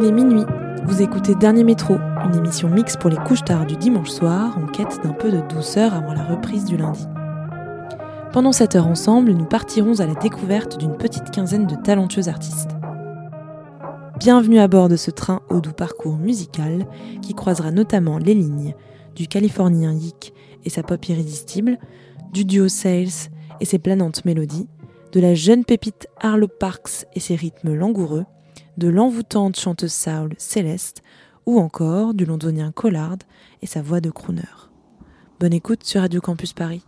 Il est minuit, vous écoutez Dernier Métro, une émission mixte pour les couches tard du dimanche soir en quête d'un peu de douceur avant la reprise du lundi. Pendant cette heure ensemble, nous partirons à la découverte d'une petite quinzaine de talentueux artistes. Bienvenue à bord de ce train au doux parcours musical qui croisera notamment les lignes du Californien Yik et sa pop irrésistible, du duo Sales et ses planantes mélodies, de la jeune pépite Arlo Parks et ses rythmes langoureux, de l'envoûtante chanteuse Saul Céleste, ou encore du londonien Collard et sa voix de crooner. Bonne écoute sur Radio Campus Paris.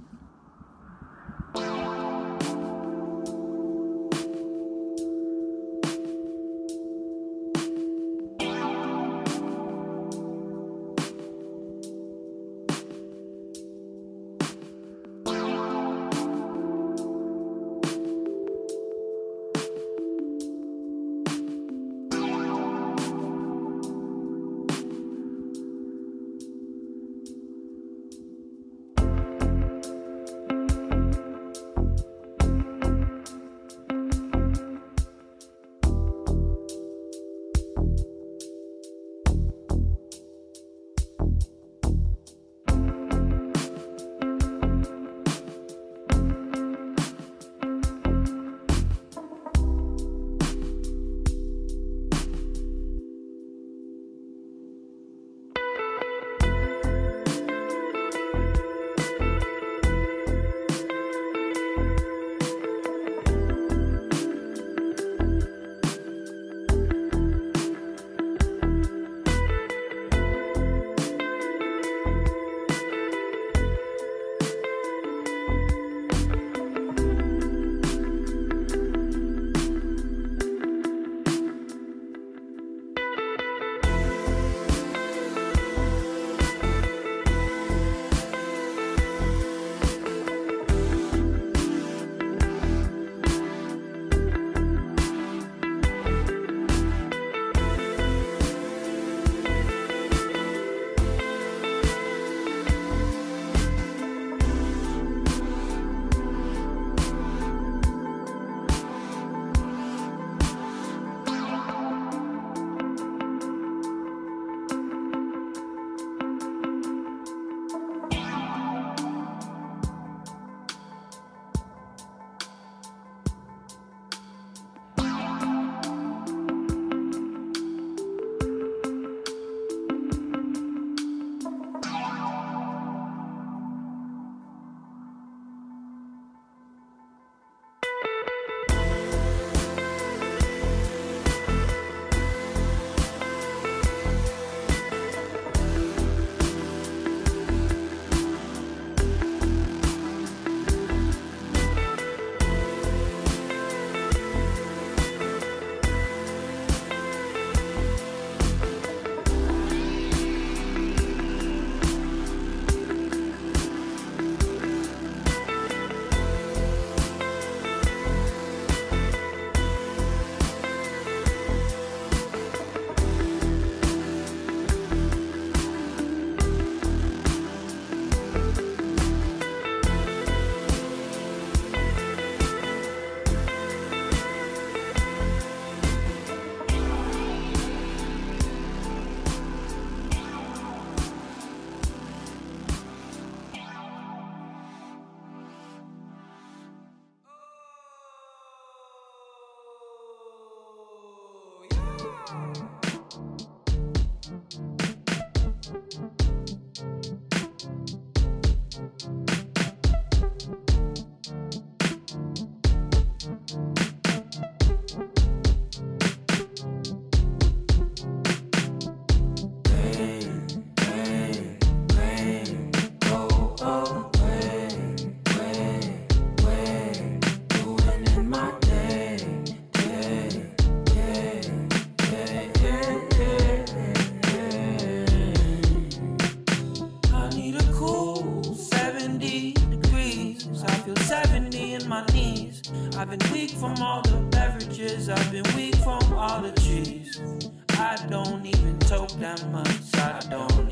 I don't even talk that much. I don't.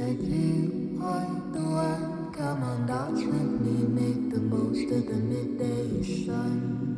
You on the one, come on, dance with me, make the most of the midday sun.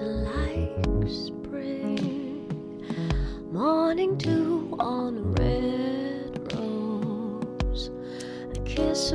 like spring, morning dew on a red rose. A kiss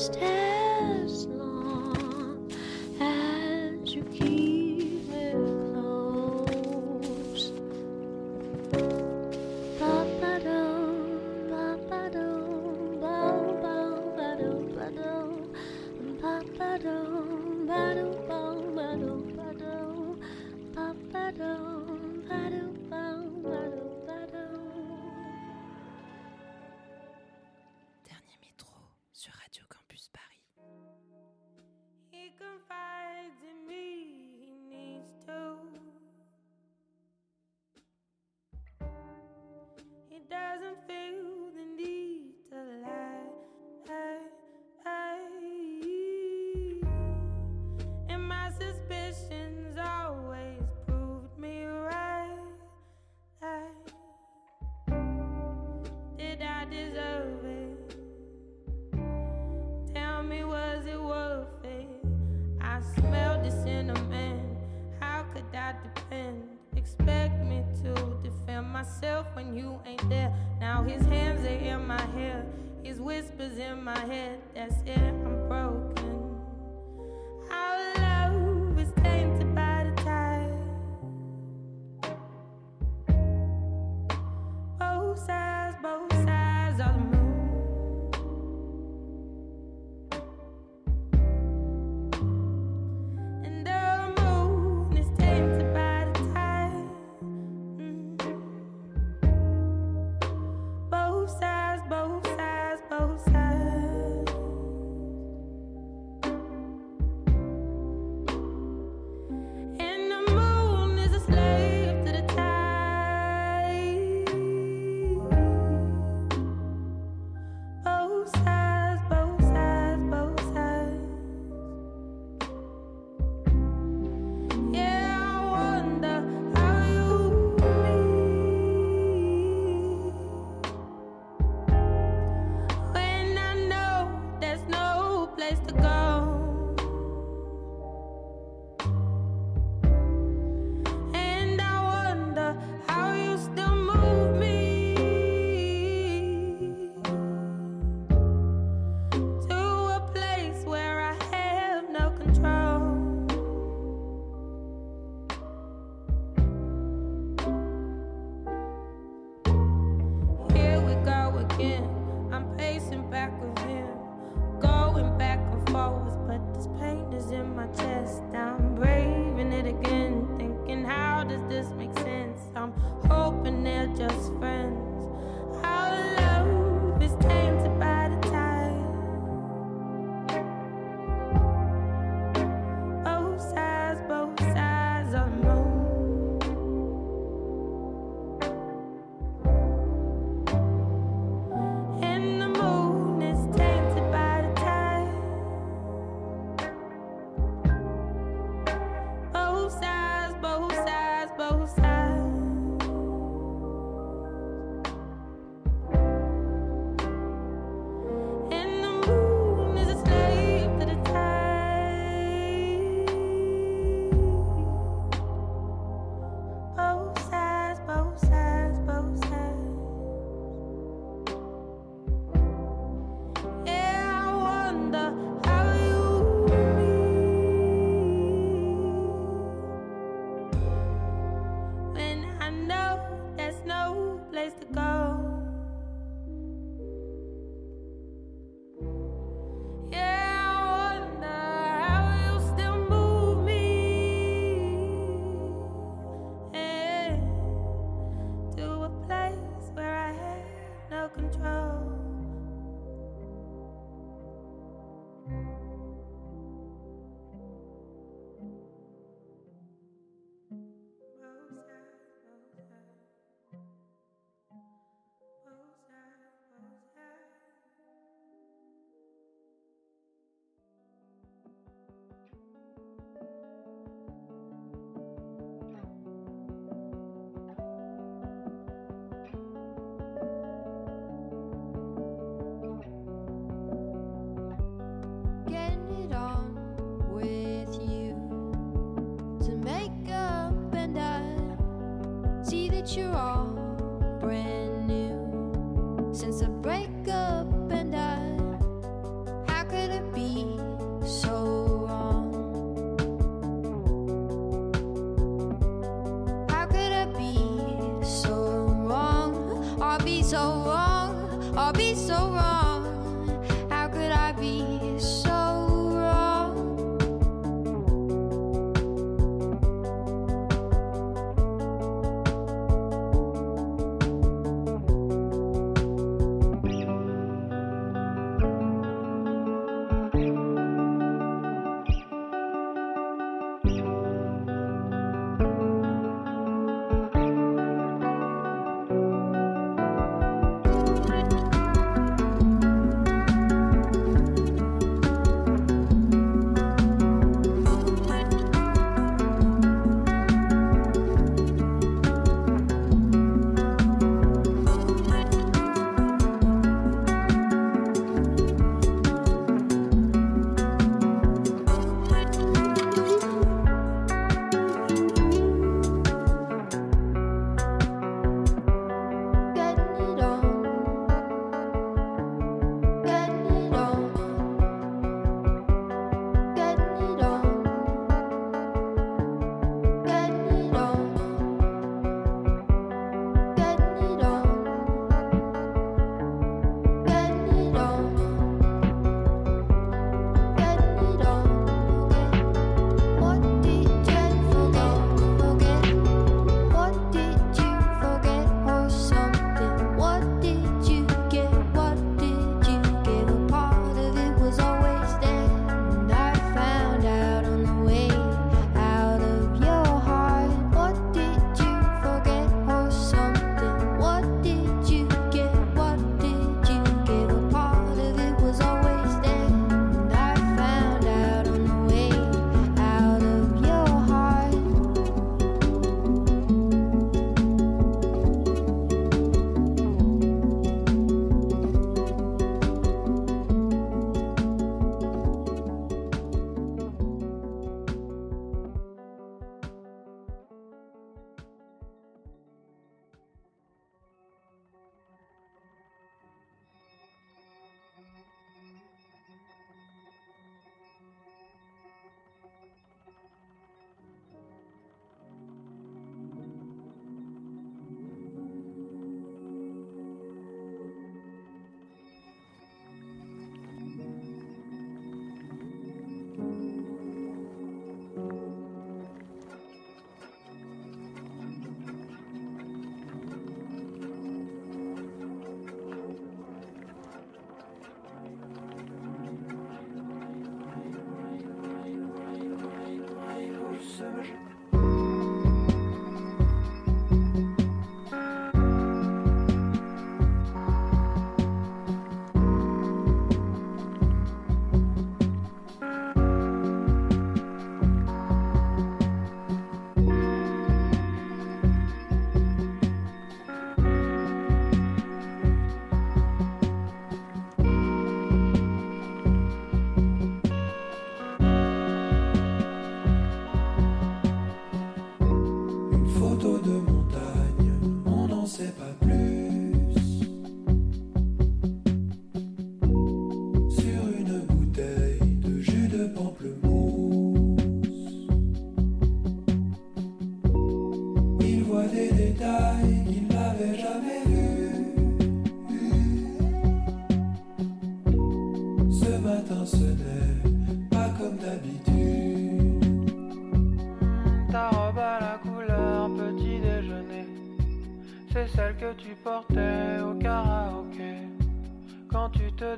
stay.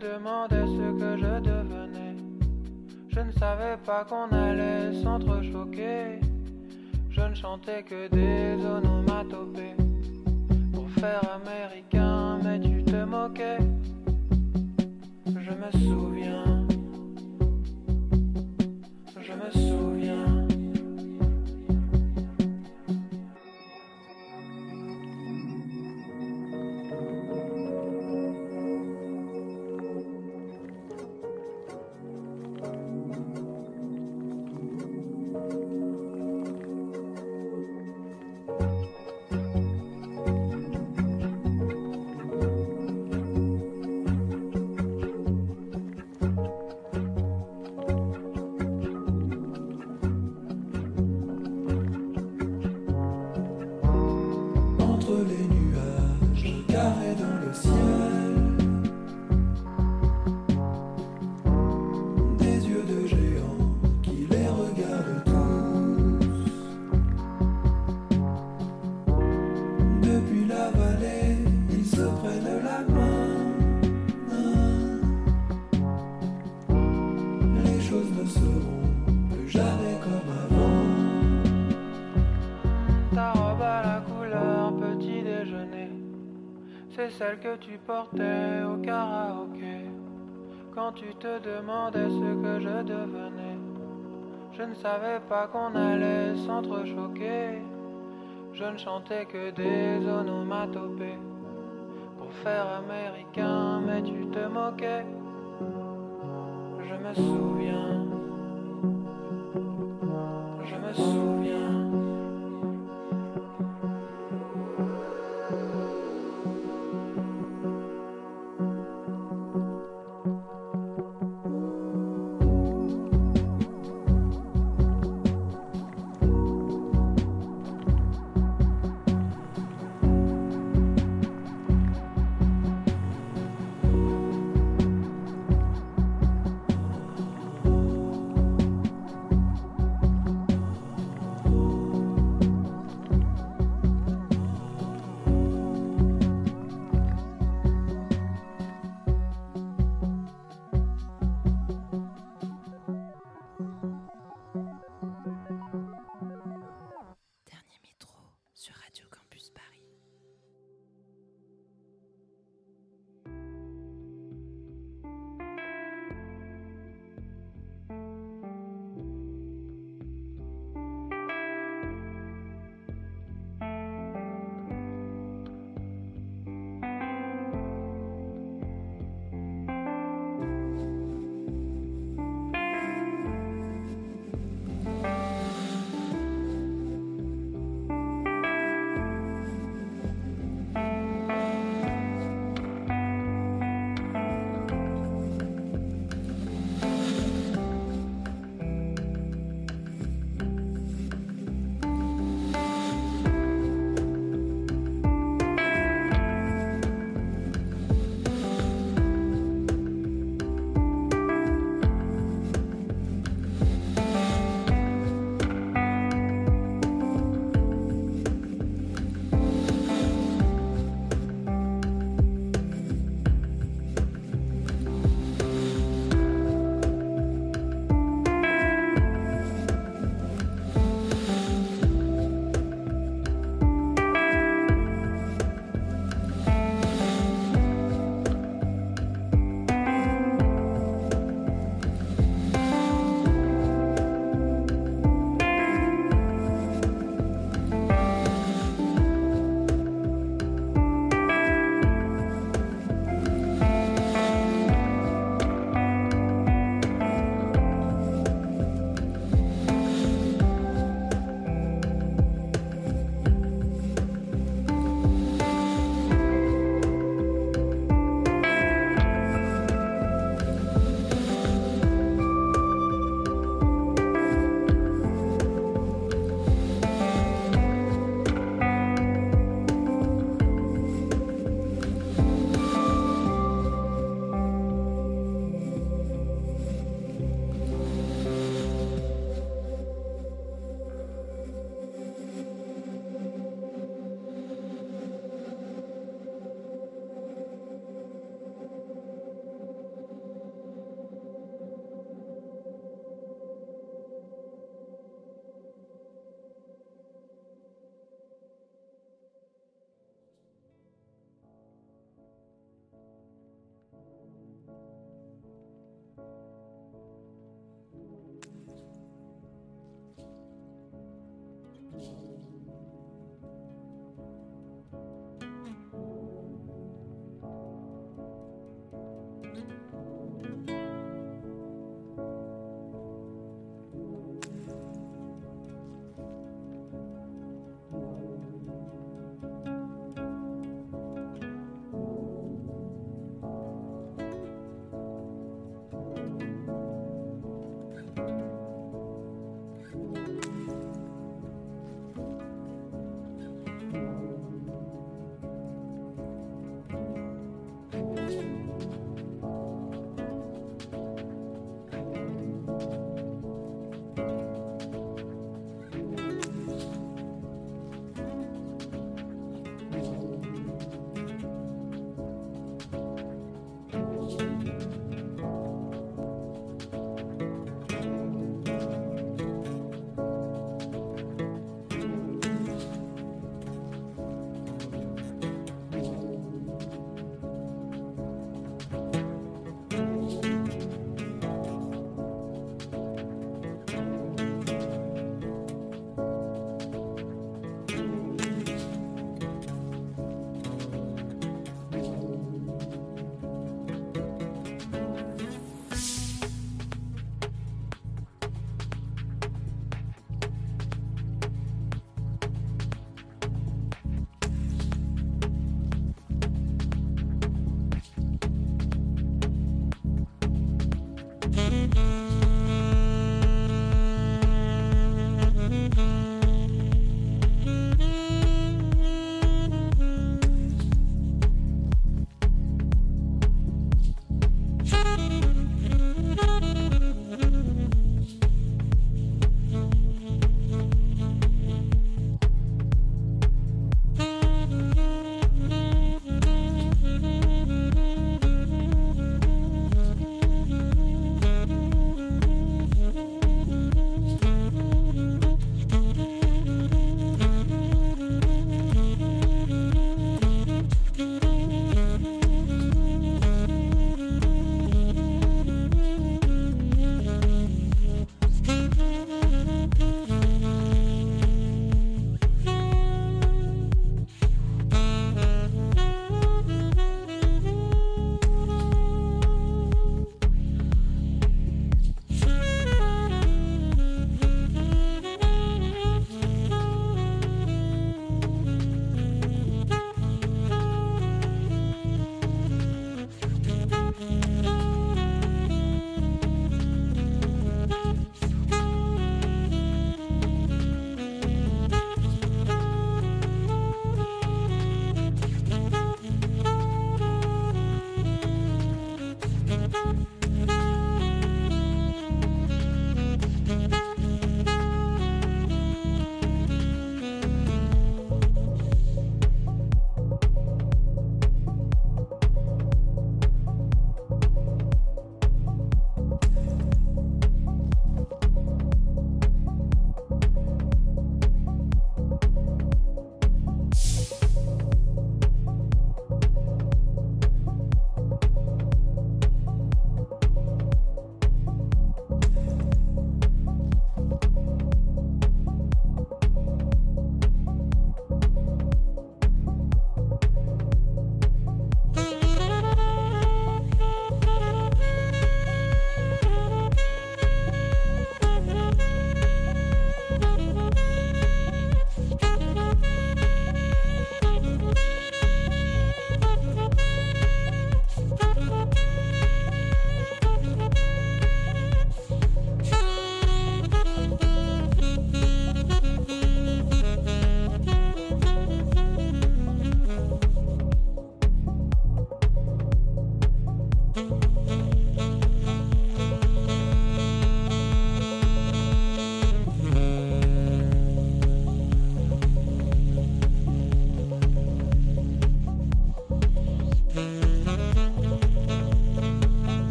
demandais ce que je devenais. Je ne savais pas qu'on allait s'entrechoquer. Je ne chantais que des onomatopées pour faire américain, mais tu te moquais. Je me souviens. Celle que tu portais au karaoké. Quand tu te demandais ce que je devenais, je ne savais pas qu'on allait s'entrechoquer. Je ne chantais que des onomatopées pour faire américain, mais tu te moquais. Je me souviens, je me souviens.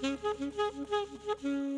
Thank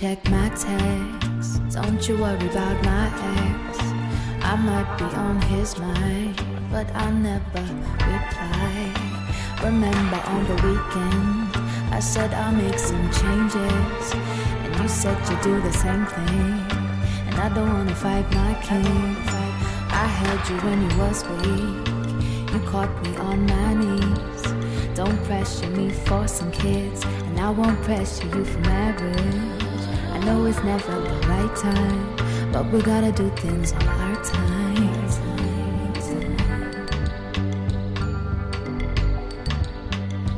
Check my texts. Don't you worry about my ex. I might be on his mind, but I never reply. Remember on the weekend, I said I'll make some changes, and you said you'd do the same thing. And I don't wanna fight my king. I held you when you was weak. You caught me on my knees. Don't pressure me for some kids, and I won't pressure you for marriage. Know it's never the right time, but we gotta do things on our time.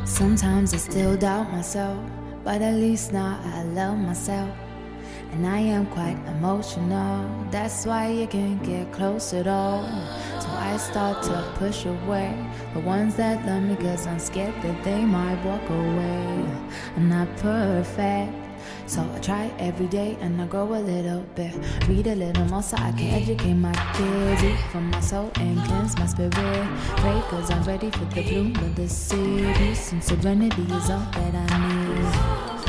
Sometimes I still doubt myself, but at least now I love myself. And I am quite emotional, that's why you can't get close at all. So I start to push away the ones that love me, cause I'm scared that they might walk away. I'm not perfect. So I try every day and I grow a little bit. Read a little more so I can educate my kids. Eat from my soul and cleanse my spirit. Pray cause I'm ready for the bloom of the city. And serenity is all that I need.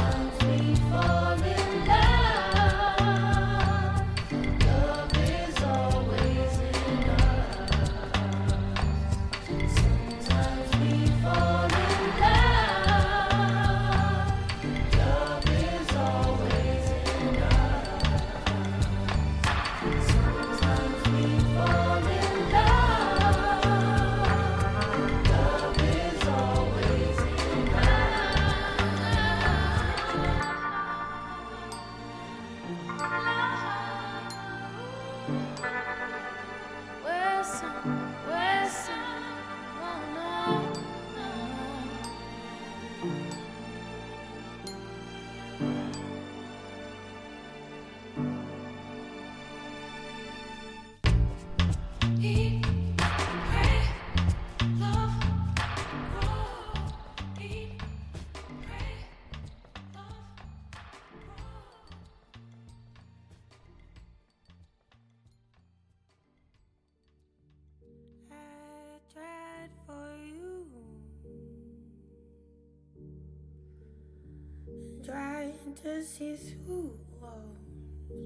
To see through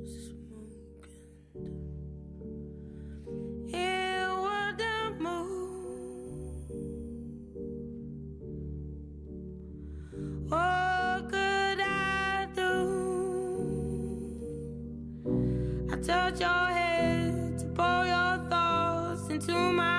smoke and it wouldn't move. What could I do? I touch your head to pour your thoughts into my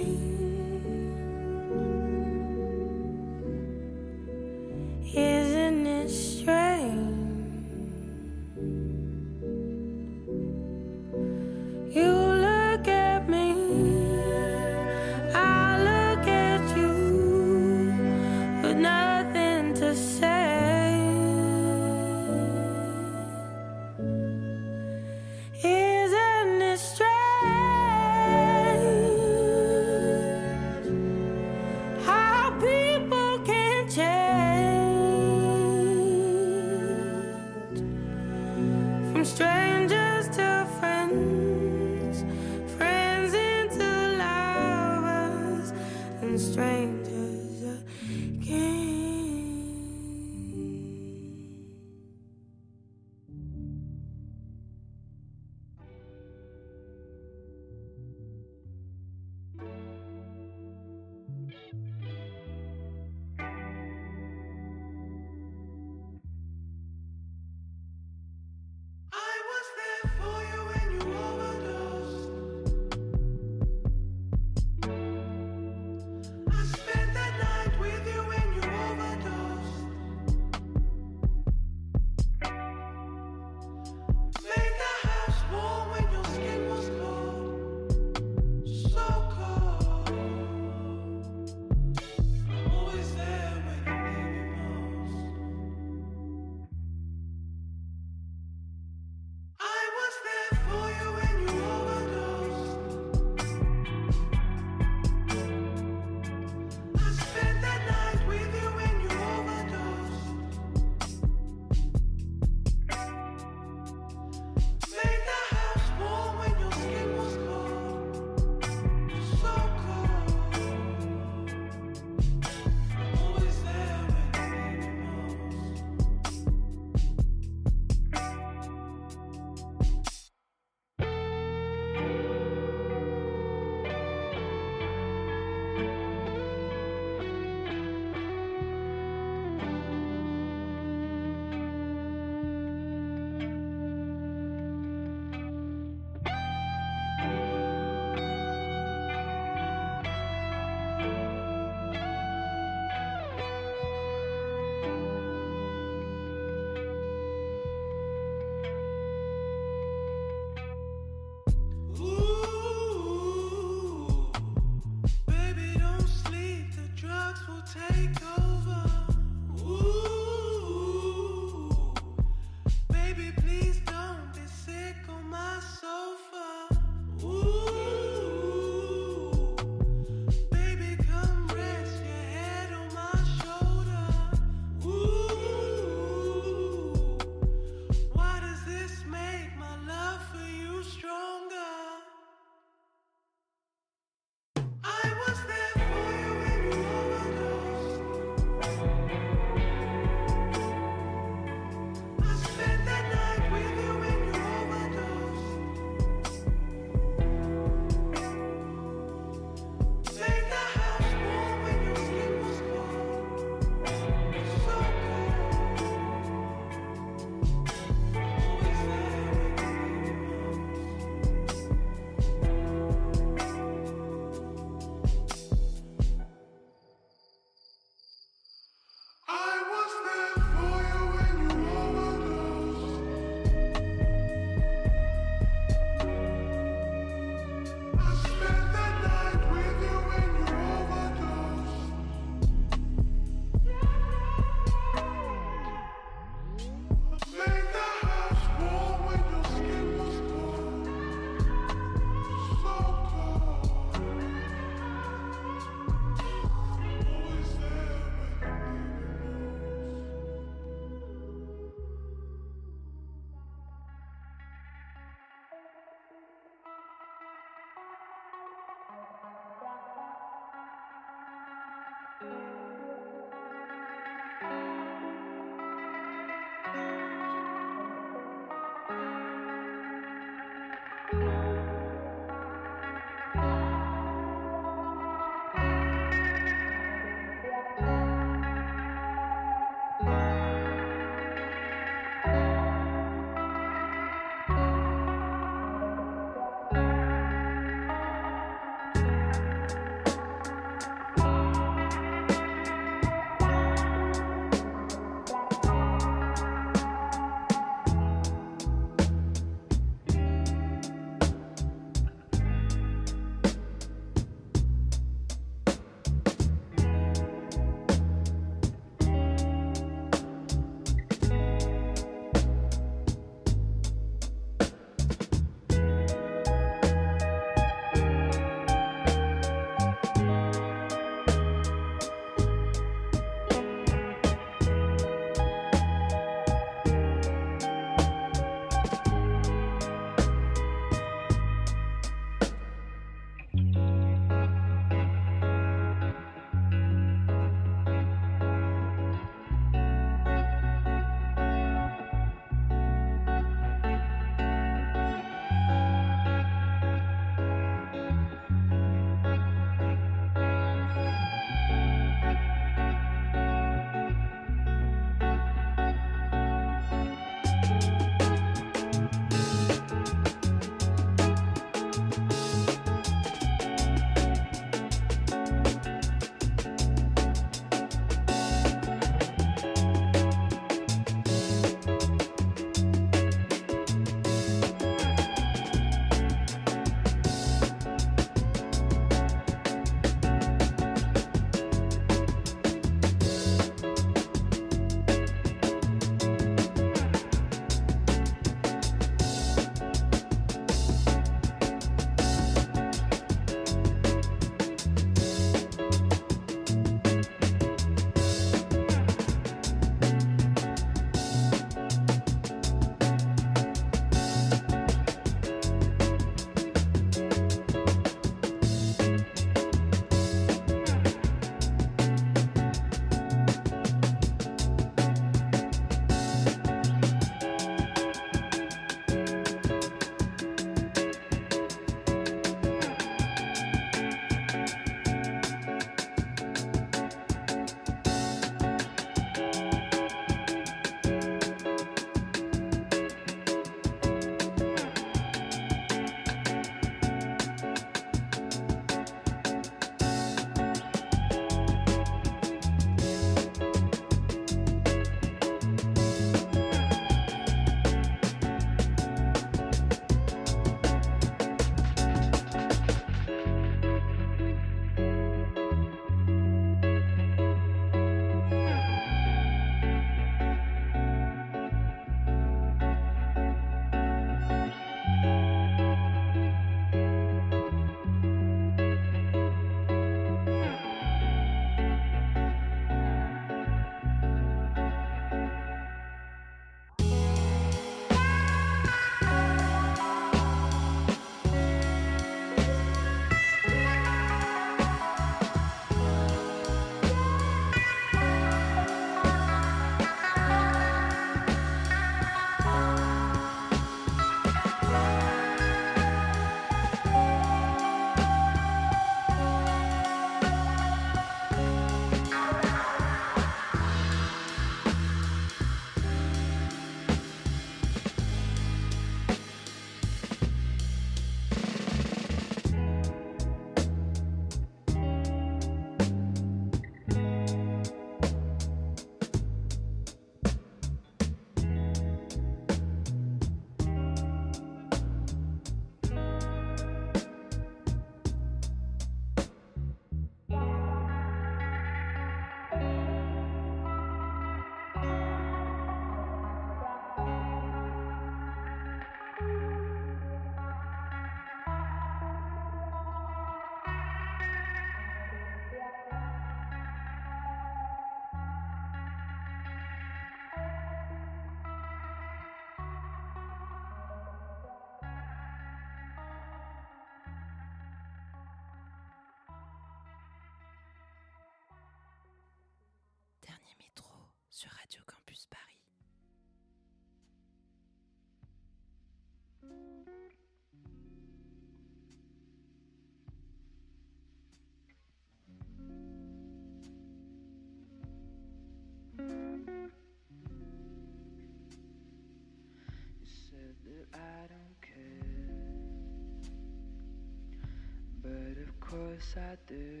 course I do.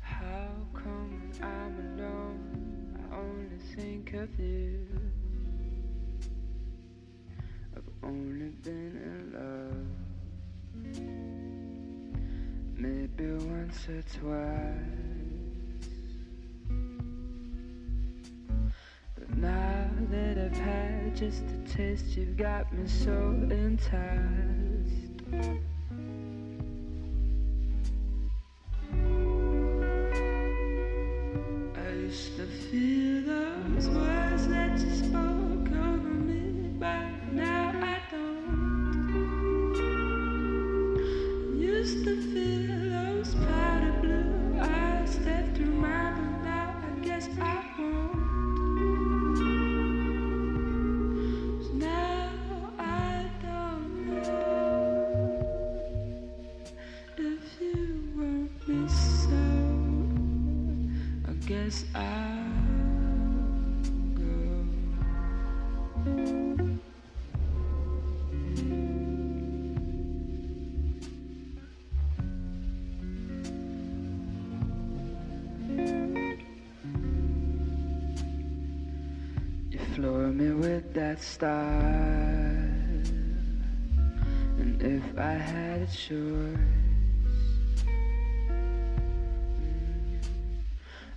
How come when I'm alone? I only think of you. I've only been in love. Maybe once or twice. But now that I've had just a taste, you've got me so enticed. I used to feel those words me with that style. And if I had a choice,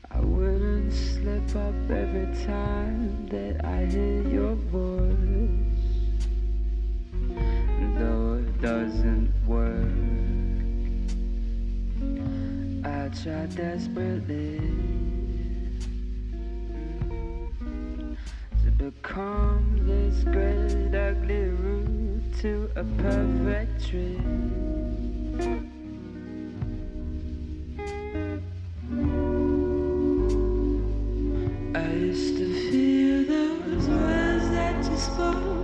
I wouldn't slip up every time that I hear your voice. Though it doesn't work, I try desperately that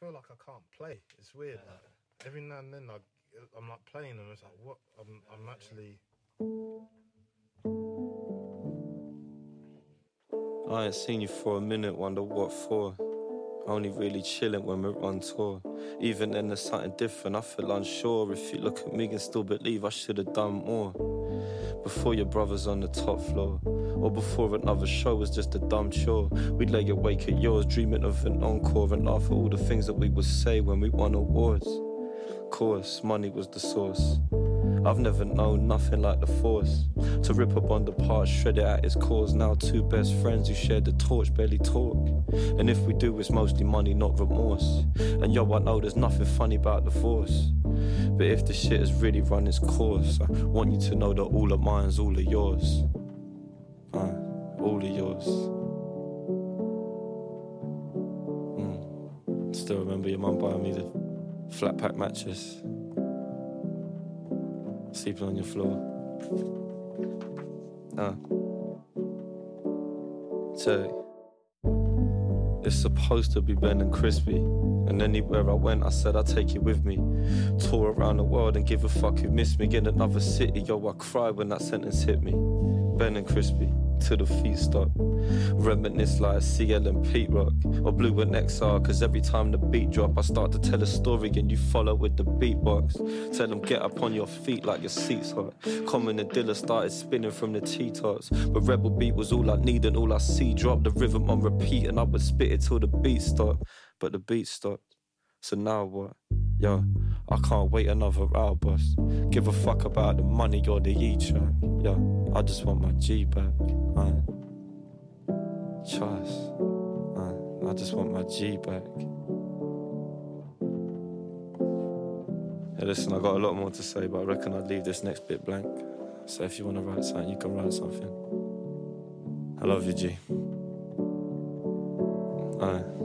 feel like I can't play. It's weird. Like, every now and then, I, I'm like playing, and it's like, what? I'm, I'm actually. I ain't seen you for a minute, wonder what for. Only really chilling when we're on tour. Even then, there's something different. I feel unsure. If you look at me and still believe I should have done more. Before your brother's on the top floor, or before another show was just a dumb chore. We'd lay awake at yours, dreaming of an encore and laugh at all the things that we would say when we won awards. Course, money was the source. I've never known nothing like the force to rip up on the shred it at its cause. Now two best friends who shared the torch barely talk, and if we do, it's mostly money, not remorse. And yo, I know there's nothing funny about the force. But if the shit has really run its course, I want you to know that all of mine's all of yours. Uh, all of yours. Mm. Still remember your mum buying me the flat pack mattress. Sleeping on your floor. Uh. So, it's supposed to be Ben and Crispy. And anywhere I went, I said I'd take you with me. Tour around the world and give a fuck who missed me. In another city, yo, I cried when that sentence hit me. Ben and Crispy, till the feet stop. Reminisce like CL and Pete Rock, or Blu and Exile. Cause every time the beat drop, I start to tell a story and you follow with the beatbox. Tell them get up on your feet like your seat's hot. Common and Dilla started spinning from the T-tops. But Rebel Beat was all I need and all I see. Drop the rhythm on repeat and I would spit it till the beat stopped. But the beat stopped. So now what? Yo, I can't wait another hour, boss. Give a fuck about the money or the E track. Yo, I just want my G back. Uh, trust. Uh, I just want my G back. Yeah, listen, I got a lot more to say, but I reckon I'd leave this next bit blank. So if you want to write something, you can write something. I love you, G. Aye.